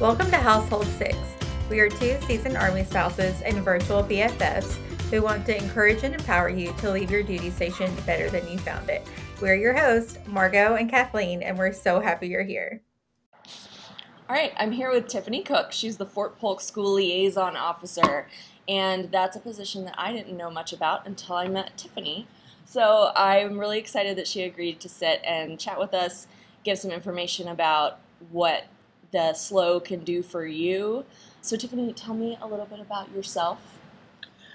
Welcome to Household Six. We are two seasoned Army spouses and virtual BFFs who want to encourage and empower you to leave your duty station better than you found it. We're your hosts, Margot and Kathleen, and we're so happy you're here. All right, I'm here with Tiffany Koch. She's the Fort Polk School Liaison Officer, and that's a position that I didn't know much about until I met Tiffany. So I'm really excited that she agreed to sit and chat with us, give some information about what the SLO can do for you. So, Tiffany, tell me a little bit about yourself.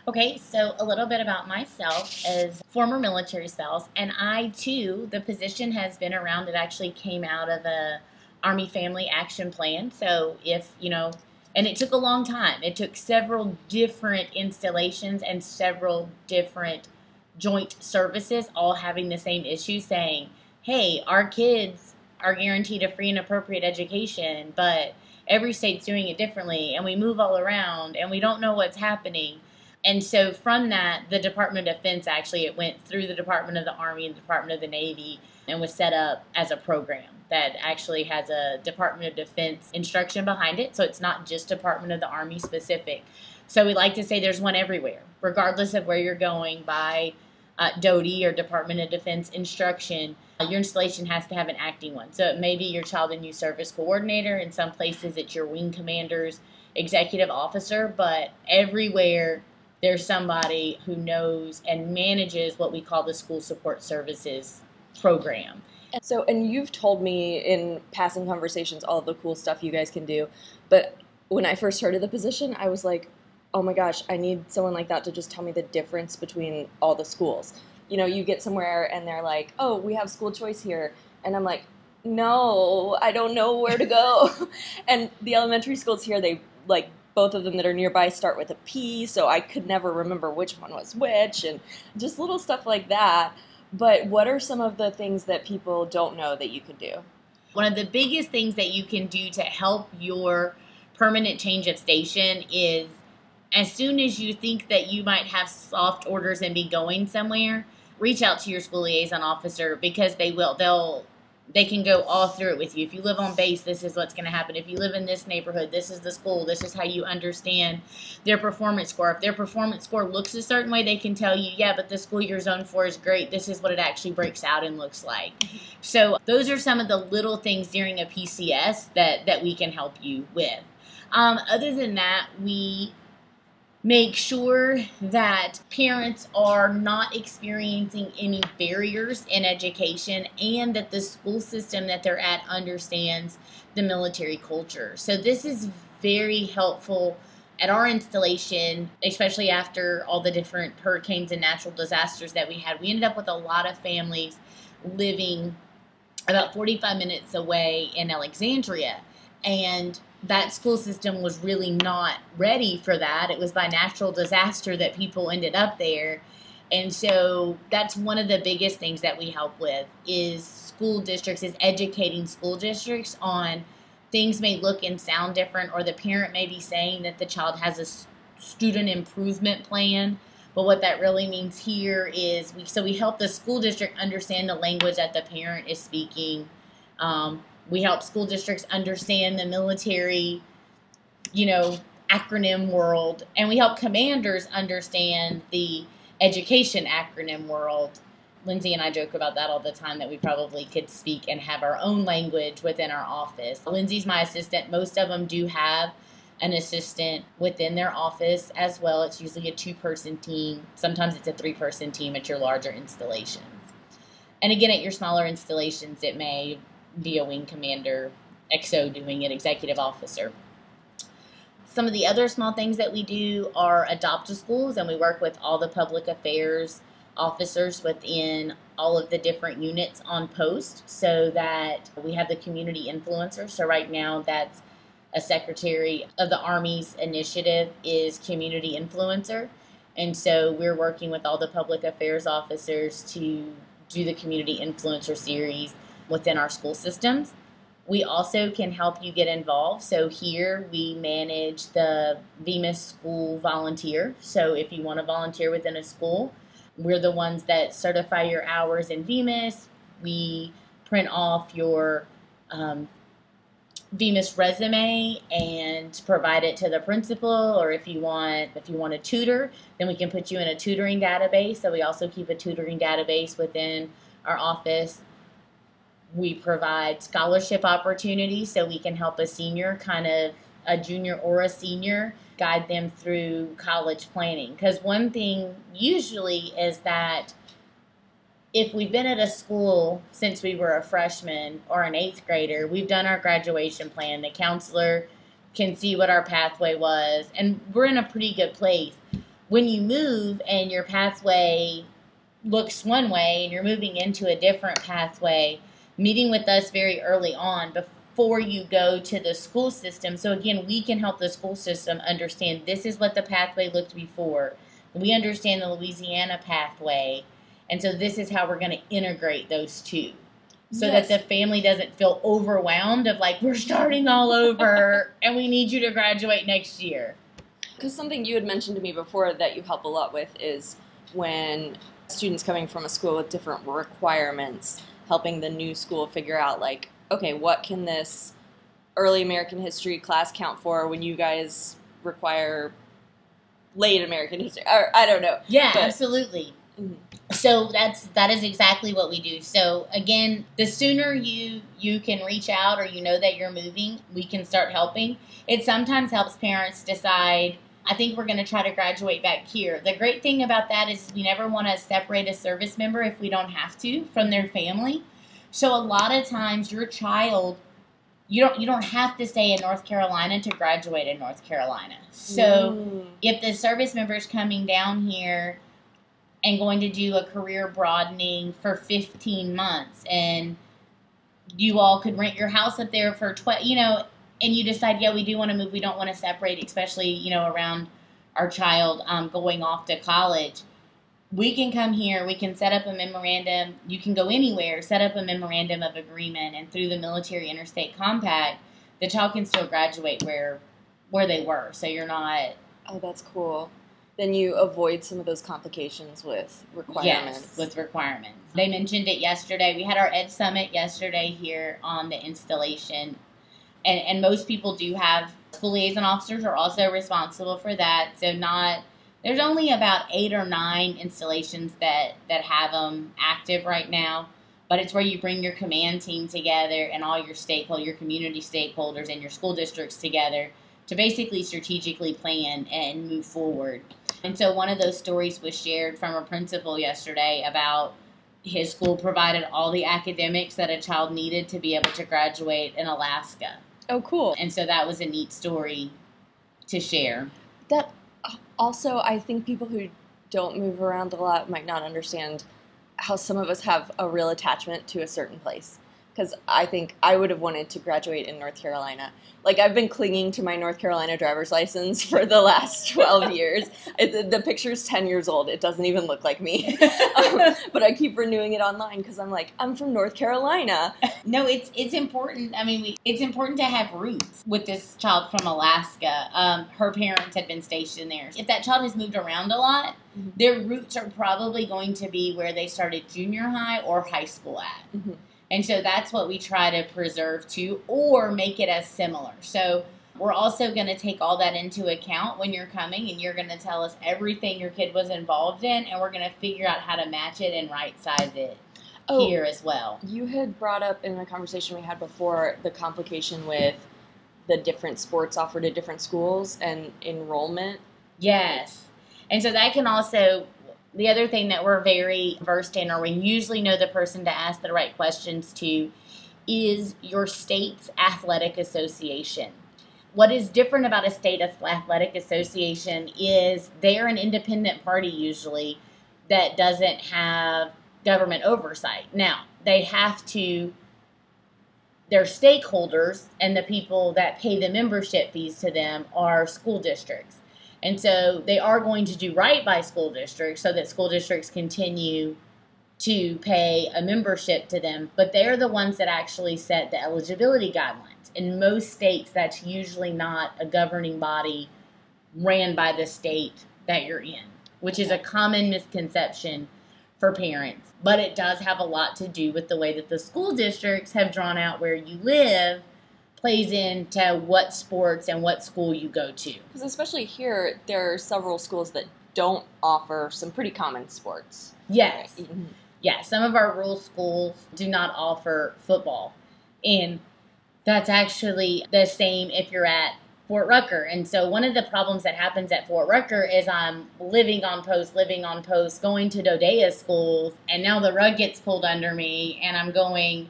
Okay, so a little bit about myself as former military spouse, and I too, the position has been around. It actually came out of a Army Family Action Plan. So if you know, and it took a long time. It took several different installations and several different joint services, all having the same issue, saying, "Hey, our kids are guaranteed a free and appropriate education, but every state's doing it differently and we move all around and we don't know what's happening. And so from that, the Department of Defense actually it went through the Department of the Army and the Department of the Navy and was set up as a program that actually has a Department of Defense instruction behind it. So it's not just Department of the Army specific. So we like to say there's one everywhere, regardless of where you're going by uh, DoD or Department of Defense instruction Uh, your installation has to have an acting one. So it may be your child and youth service coordinator. In some places, it's your wing commander's executive officer. But everywhere, there's somebody who knows and manages what we call the school support services program. So, and you've told me in passing conversations all of the cool stuff you guys can do. But when I first heard of the position, I was like, oh my gosh, I need someone like that to just tell me the difference between all the schools you know, you get somewhere and they're like, oh, we have school choice here. And I'm like, no, I don't know where to go. and the elementary schools here, they like both of them that are nearby start with a P, so I could never remember which one was which, and just little stuff like that. But what are some of the things that people don't know that you can do? One of the biggest things that you can do to help your permanent change of station is as soon as you think that you might have soft orders and be going somewhere, reach out to your school liaison officer because they will they'll they can go all through it with you. If you live on base, this is what's going to happen. If you live in this neighborhood, this is the school. This is how you understand their performance score. If their performance score looks a certain way, they can tell you, yeah, but the school you're zoned for is great. This is what it actually breaks out and looks like. So those are some of the little things during a PCS that that we can help you with. Um, other than that, we make sure that parents are not experiencing any barriers in education and that the school system that they're at understands the military culture. So, this is very helpful at our installation, especially after all the different hurricanes and natural disasters that we had. We ended up with a lot of families living about 45 minutes away in Alexandria. And that school system was really not ready for that. It was by natural disaster that people ended up there. And so that's one of the biggest things that we help with is school districts is educating school districts on things may look and sound different or the parent may be saying that the child has a student improvement plan but what that really means here is we so we help the school district understand the language that the parent is speaking um, we help school districts understand the military, you know, acronym world, and we help commanders understand the education acronym world. Lindsay and I joke about that all the time that we probably could speak and have our own language within our office. Lindsay's my assistant. Most of them do have an assistant within their office as well. It's usually a two person team. Sometimes it's a three person team at your larger installations. And again, at your smaller installations, it may a wing commander, XO doing it, executive officer. Some of the other small things that we do are adopt a schools, and we work with all the public affairs officers within all of the different units on post so that we have the community influencer. So, right now, that's a secretary of the Army's initiative is community influencer. And so we're working with all the public affairs officers to do the community influencer series within our school systems. We also can help you get involved. So here we manage the VMIS school volunteer. So if you want to volunteer within a school, we're the ones that certify your hours in VMIS. We print off your um, VMIS resume and provide it to the principal or if you want if you want a tutor then we can put you in a tutoring database so we also keep a tutoring database within our office we provide scholarship opportunities so we can help a senior kind of a junior or a senior guide them through college planning because one thing usually is that if we've been at a school since we were a freshman or an eighth grader, we've done our graduation plan. The counselor can see what our pathway was, and we're in a pretty good place. When you move and your pathway looks one way and you're moving into a different pathway, meeting with us very early on before you go to the school system. So, again, we can help the school system understand this is what the pathway looked before. We understand the Louisiana pathway and so this is how we're going to integrate those two. So yes. that the family doesn't feel overwhelmed of like we're starting all over and we need you to graduate next year. Because something you had mentioned to me before that you help a lot with is when students coming from a school with different requirements, helping the new school figure out like, okay, what can this early American history class count for when you guys require late American history? Or I don't know. Yeah, but, absolutely. Mm-hmm so that's that is exactly what we do so again the sooner you you can reach out or you know that you're moving we can start helping it sometimes helps parents decide i think we're going to try to graduate back here the great thing about that is we never want to separate a service member if we don't have to from their family so a lot of times your child you don't you don't have to stay in North Carolina to graduate in North Carolina. So mm. if the service member is coming down here and going to do a career broadening for 15 months and you all could rent your house up there for 12 you know and you decide yeah we do want to move we don't want to separate especially you know around our child um, going off to college we can come here we can set up a memorandum you can go anywhere set up a memorandum of agreement and through the military interstate compact the child can still graduate where where they were so you're not oh that's cool then you avoid some of those complications with requirements. Yes, with requirements. They mentioned it yesterday. We had our Ed Summit yesterday here on the installation, and, and most people do have school liaison officers are also responsible for that. So not there's only about eight or nine installations that that have them active right now. But it's where you bring your command team together and all your stakeholders, your community stakeholders, and your school districts together to basically strategically plan and move forward. And so one of those stories was shared from a principal yesterday about his school provided all the academics that a child needed to be able to graduate in Alaska. Oh, cool. And so that was a neat story to share. That uh, also, I think people who don't move around a lot might not understand how some of us have a real attachment to a certain place because I think I would have wanted to graduate in North Carolina. Like I've been clinging to my North Carolina driver's license for the last 12 years. It, the picture's 10 years old. It doesn't even look like me. um, but I keep renewing it online because I'm like, I'm from North Carolina. No, it's it's important. I mean, we, it's important to have roots with this child from Alaska. Um, her parents had been stationed there. If that child has moved around a lot, mm-hmm. their roots are probably going to be where they started junior high or high school at. Mm-hmm. And so that's what we try to preserve too, or make it as similar. So we're also going to take all that into account when you're coming and you're going to tell us everything your kid was involved in, and we're going to figure out how to match it and right size it oh, here as well. You had brought up in a conversation we had before the complication with the different sports offered at different schools and enrollment. Yes. And so that can also the other thing that we're very versed in, or we usually know the person to ask the right questions to, is your state's athletic association. What is different about a state athletic association is they're an independent party usually that doesn't have government oversight. Now, they have to, their stakeholders and the people that pay the membership fees to them are school districts. And so they are going to do right by school districts so that school districts continue to pay a membership to them, but they're the ones that actually set the eligibility guidelines. In most states, that's usually not a governing body ran by the state that you're in, which is a common misconception for parents. But it does have a lot to do with the way that the school districts have drawn out where you live plays into what sports and what school you go to. Because especially here, there are several schools that don't offer some pretty common sports. Yes. Mhm. Yeah, some of our rural schools do not offer football. And that's actually the same if you're at Fort Rucker. And so one of the problems that happens at Fort Rucker is I'm living on post, living on post, going to DoDEA schools, and now the rug gets pulled under me, and I'm going.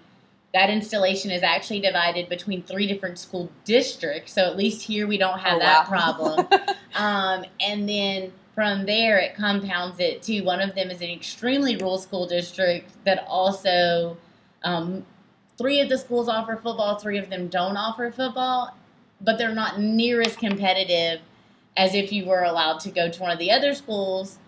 That installation is actually divided between three different school districts, so at least here we don't have Oh, that wow. problem. Um, and then from there, it compounds it too. One of them is an extremely rural school district that also, um, three of the schools offer football, three of them don't offer football, but they're not near as competitive as if you were allowed to go to one of the other schools.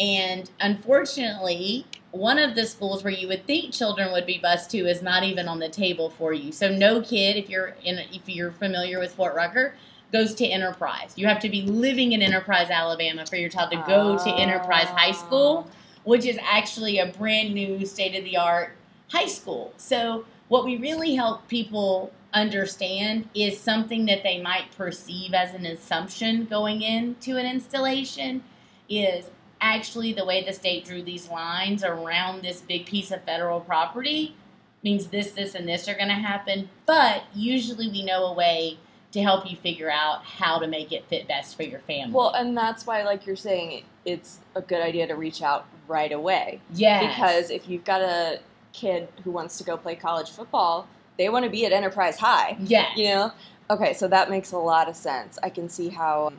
And unfortunately, one of the schools where you would think children would be bused to is not even on the table for you. So no kid, if you're in, if you're familiar with Fort Rucker, goes to Enterprise. You have to be living in Enterprise, Alabama, for your child to go to ah. Enterprise High School, which is actually a brand new, state of the art high school. So what we really help people understand is something that they might perceive as an assumption going into an installation is actually the way the state drew these lines around this big piece of federal property means this, this, and this are going to happen. But usually we know a way to help you figure out how to make it fit best for your family. Well, and that's why, like you're saying, it's a good idea to reach out right away. Yeah. Because if you've got a kid who wants to go play college football, they want to be at Enterprise High. yes. You know? Okay, so that makes a lot of sense. I can see how.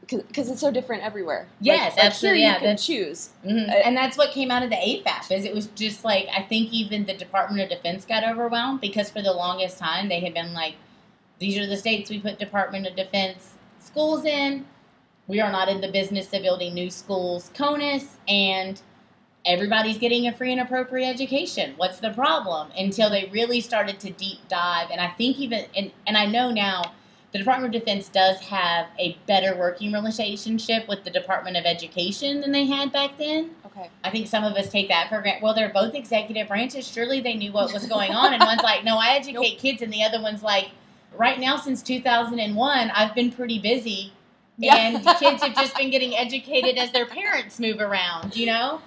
Because it's so different everywhere. Yes, like, like absolutely, Here yeah, you can choose. Mhm. Uh, and that's what came out of the AFAP is it was just like I think even the Department of Defense got overwhelmed because for the longest time they had been like, these are the states we put Department of Defense schools in. We are not in the business of building new schools, CONUS, and everybody's getting a free and appropriate education. What's the problem? Until they really started to deep dive, and I think even and, and I know now the Department of Defense does have a better working relationship with the Department of Education than they had back then. Okay. I think some of us take that for granted. Well, they're both executive branches. Surely they knew what was going on. And one's like, no, I educate kids. And the other one's like, right now, since 2001, I've been pretty busy. Yeah. And kids have just been getting educated as their parents move around, you know?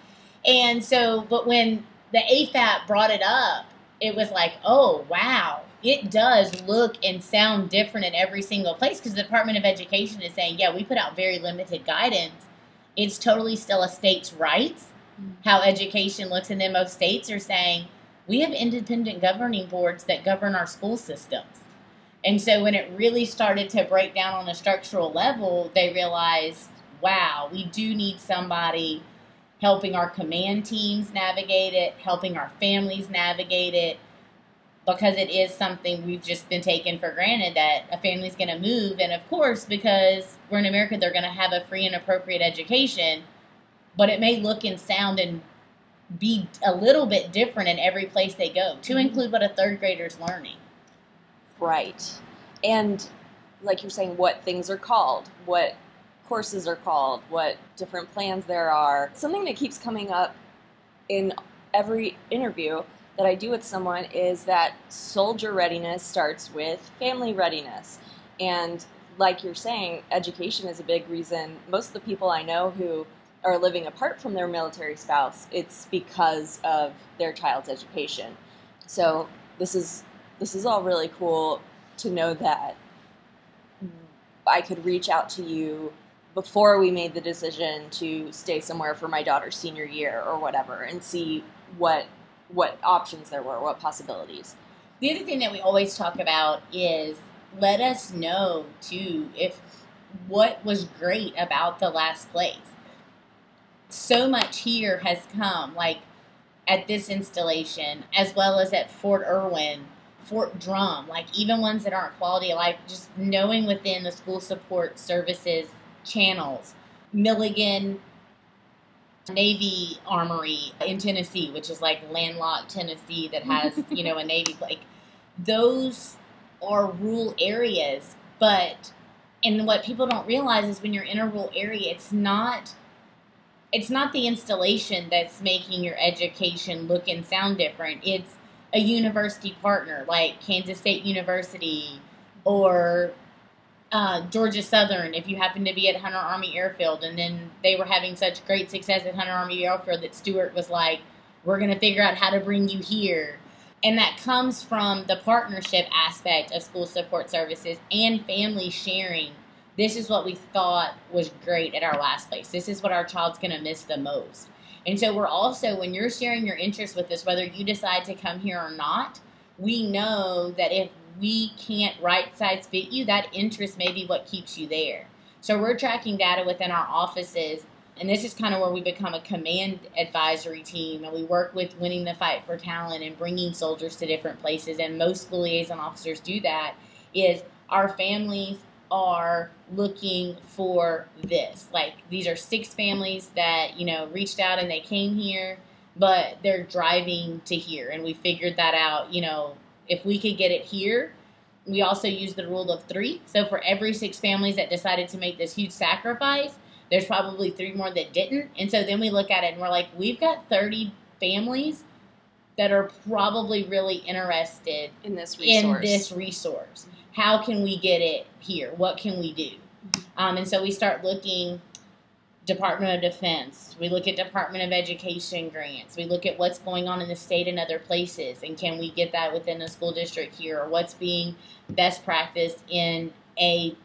And so, but when the AFAP brought it up, it was like, oh, wow. It does look and sound different in every single place because the Department of Education is saying, yeah, we put out very limited guidance. It's totally still a state's rights mm-hmm. how education looks. And then most states are saying, we have independent governing boards that govern our school systems. And so when it really started to break down on a structural level, they realized, wow, we do need somebody helping our command teams navigate it, helping our families navigate it, because it is something we've just been taken for granted that a family's going to move. And of course, because we're in America, they're going to have a free and appropriate education, but it may look and sound and be a little bit different in every place they go, to mm-hmm. include what a third grader's learning. Right. And like you're saying, what things are called, what courses are called, what different plans there are. Something that keeps coming up in every interview that I do with someone is that soldier readiness starts with family readiness. And like you're saying, education is a big reason. Most of the people I know who are living apart from their military spouse, it's because of their child's education. So this is this is all really cool to know that I could reach out to you before we made the decision to stay somewhere for my daughter's senior year or whatever and see what what options there were, what possibilities. The other thing that we always talk about is let us know too if what was great about the last place. So much here has come, like at this installation, as well as at Fort Irwin, Fort Drum, like even ones that aren't quality of life, just knowing within the school support services channels, Millington Navy Armory in Tennessee, which is like landlocked Tennessee that has, you know, a Navy like those are rural areas, but and what people don't realize is when you're in a rural area, it's not it's not the installation that's making your education look and sound different. It's a university partner like Kansas State University or uh, Georgia Southern, if you happen to be at Hunter Army Airfield, and then they were having such great success at Hunter Army Airfield that Stewart was like, we're going to figure out how to bring you here. And that comes from the partnership aspect of school support services and family sharing. This is what we thought was great at our last place. This is what our child's going to miss the most. And so we're also, when you're sharing your interest with us, whether you decide to come here or not, we know that if we can't right size fit you, that interest may be what keeps you there. So we're tracking data within our offices, and this is kind of where we become a command advisory team, and we work with winning the fight for talent and bringing soldiers to different places. And most school liaison officers do that. Is our families are looking for this. Like these are six families that you know reached out and they came here, but they're driving to here, and we figured that out. You know, if we could get it here, we also use the rule of three. So for every six families that decided to make this huge sacrifice, there's probably three more that didn't. And so then we look at it and we're like, we've got 30 families that are probably really interested in this resource. In this resource. How can we get it here? What can we do? Um, and so we start looking Department of Defense. We look at Department of Education grants. We look at what's going on in the state and other places, and can we get that within a school district here, or what's being best practiced in a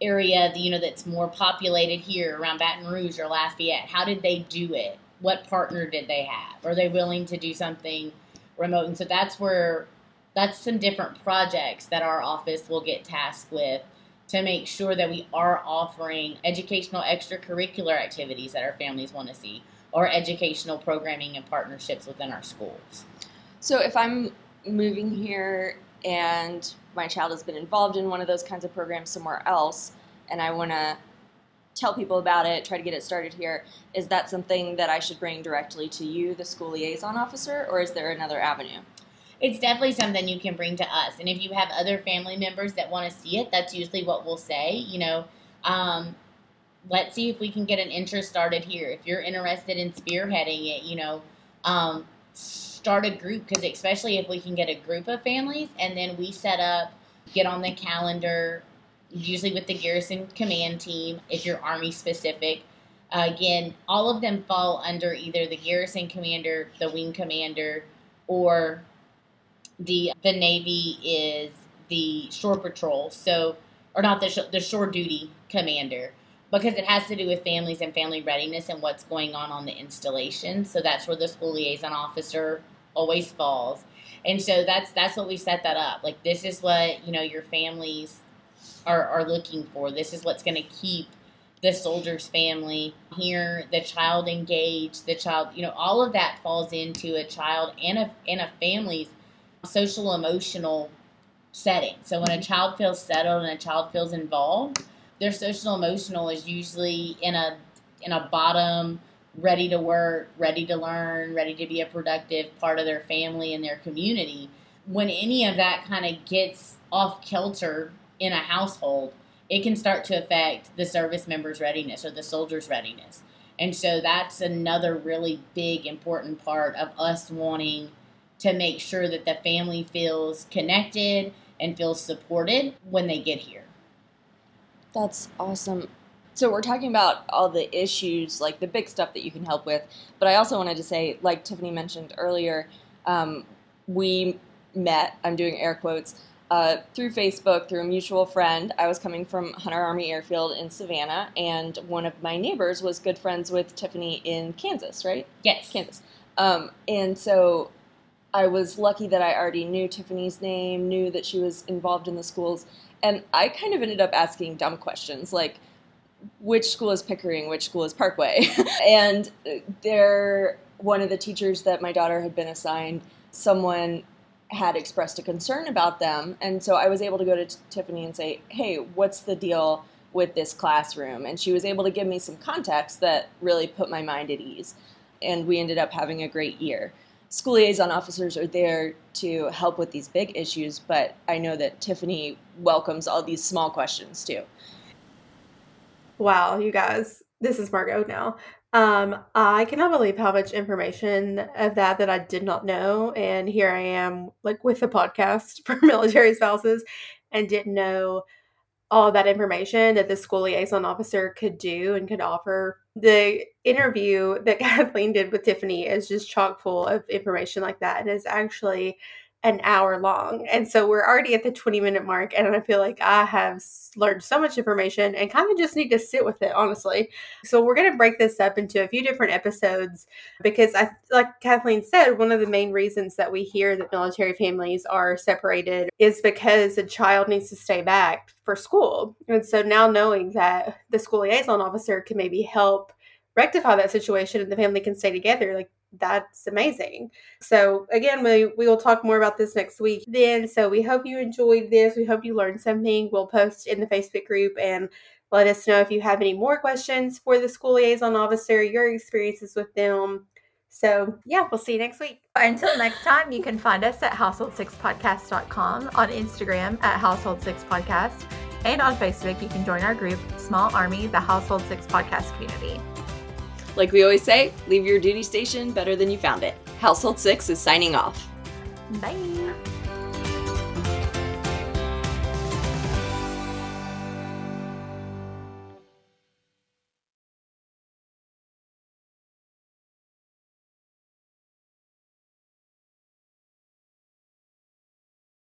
area you know that's more populated here around Baton Rouge or Lafayette. How did they do it? What partner did they have? Are they willing to do something remote? And so that's where that's some different projects that our office will get tasked with to make sure that we are offering educational extracurricular activities that our families want to see or educational programming and partnerships within our schools. So if I'm moving here and my child has been involved in one of those kinds of programs somewhere else and I want to tell people about it, try to get it started here, is that something that I should bring directly to you, the school liaison officer, or is there another avenue? It's definitely something you can bring to us. And if you have other family members that want to see it, that's usually what we'll say. You know, um, let's see if we can get an interest started here. If you're interested in spearheading it, you know, um, start a group because especially if we can get a group of families and then we set up, get on the calendar, usually with the garrison command team if you're army specific. Uh, again, all of them fall under either the garrison commander, the wing commander, or the the Navy is the shore patrol, so or not the sh- the shore duty commander because it has to do with families and family readiness and what's going on on the installation. So that's where the school liaison officer always falls. And so that's that's what we set that up. Like this is what you know your families are are looking for. This is what's going to keep the soldier's family here, the child engaged, the child, you know, all of that falls into a child and a and a family's social emotional setting. So when a mm-hmm. child feels settled and a child feels involved, their social emotional is usually in a in a bottom, ready to work, ready to learn, ready to be a productive part of their family and their community. When any of that kind of gets off kilter in a household, it can start to affect the service member's readiness or the soldier's readiness. And so that's another really big important part of us wanting to make sure that the family feels connected and feels supported when they get here. That's awesome. So we're talking about all the issues, like the big stuff that you can help with. But I also wanted to say, like Tiffany mentioned earlier, um, we met. I'm doing air quotes uh, through Facebook through a mutual friend. I was coming from Hunter Army Airfield in Savannah, and one of my neighbors was good friends with Tiffany in Kansas, right? Yes, Kansas. Um, and so I was lucky that I already knew Tiffany's name, knew that she was involved in the schools, and I kind of ended up asking dumb questions like, which school is Pickering, which school is Parkway? and there, one of the teachers that my daughter had been assigned, someone had expressed a concern about them, and so I was able to go to t- Tiffany and say, hey, what's the deal? with this classroom and she was able to give me some context that really put my mind at ease and we ended up having a great year school liaison officers are there to help with these big issues, but I know that Tiffany welcomes all these small questions too. Wow, you guys, this is Margot now. Um, I cannot believe how much information of that that I did not know, and here I am, like with the podcast for military spouses, and didn't know all that information that the school liaison officer could do and could offer. The interview that Kathleen did with Tiffany is just chock full of information like that, and is actually an hour long. And so we're already at the 20 minute mark. And I feel like I have learned so much information and kind of just need to sit with it, honestly. So we're going to break this up into a few different episodes because I, like Kathleen said, one of the main reasons that we hear that military families are separated is because a child needs to stay back for school. And so now knowing that the school liaison officer can maybe help rectify that situation and the family can stay together, like that's amazing. So again, we, we will talk more about this next week then. So we hope you enjoyed this. We hope you learned something. We'll post in the Facebook group and let us know if you have any more questions for the school liaison officer, your experiences with them. So, yeah, we'll see you next week. Until next time, you can find us at household6podcast.com, on Instagram at household6podcast, and on Facebook, you can join our group, Small Army, the Household 6 Podcast community. Like we always say, leave your duty station better than you found it. Household 6 is signing off. Bye.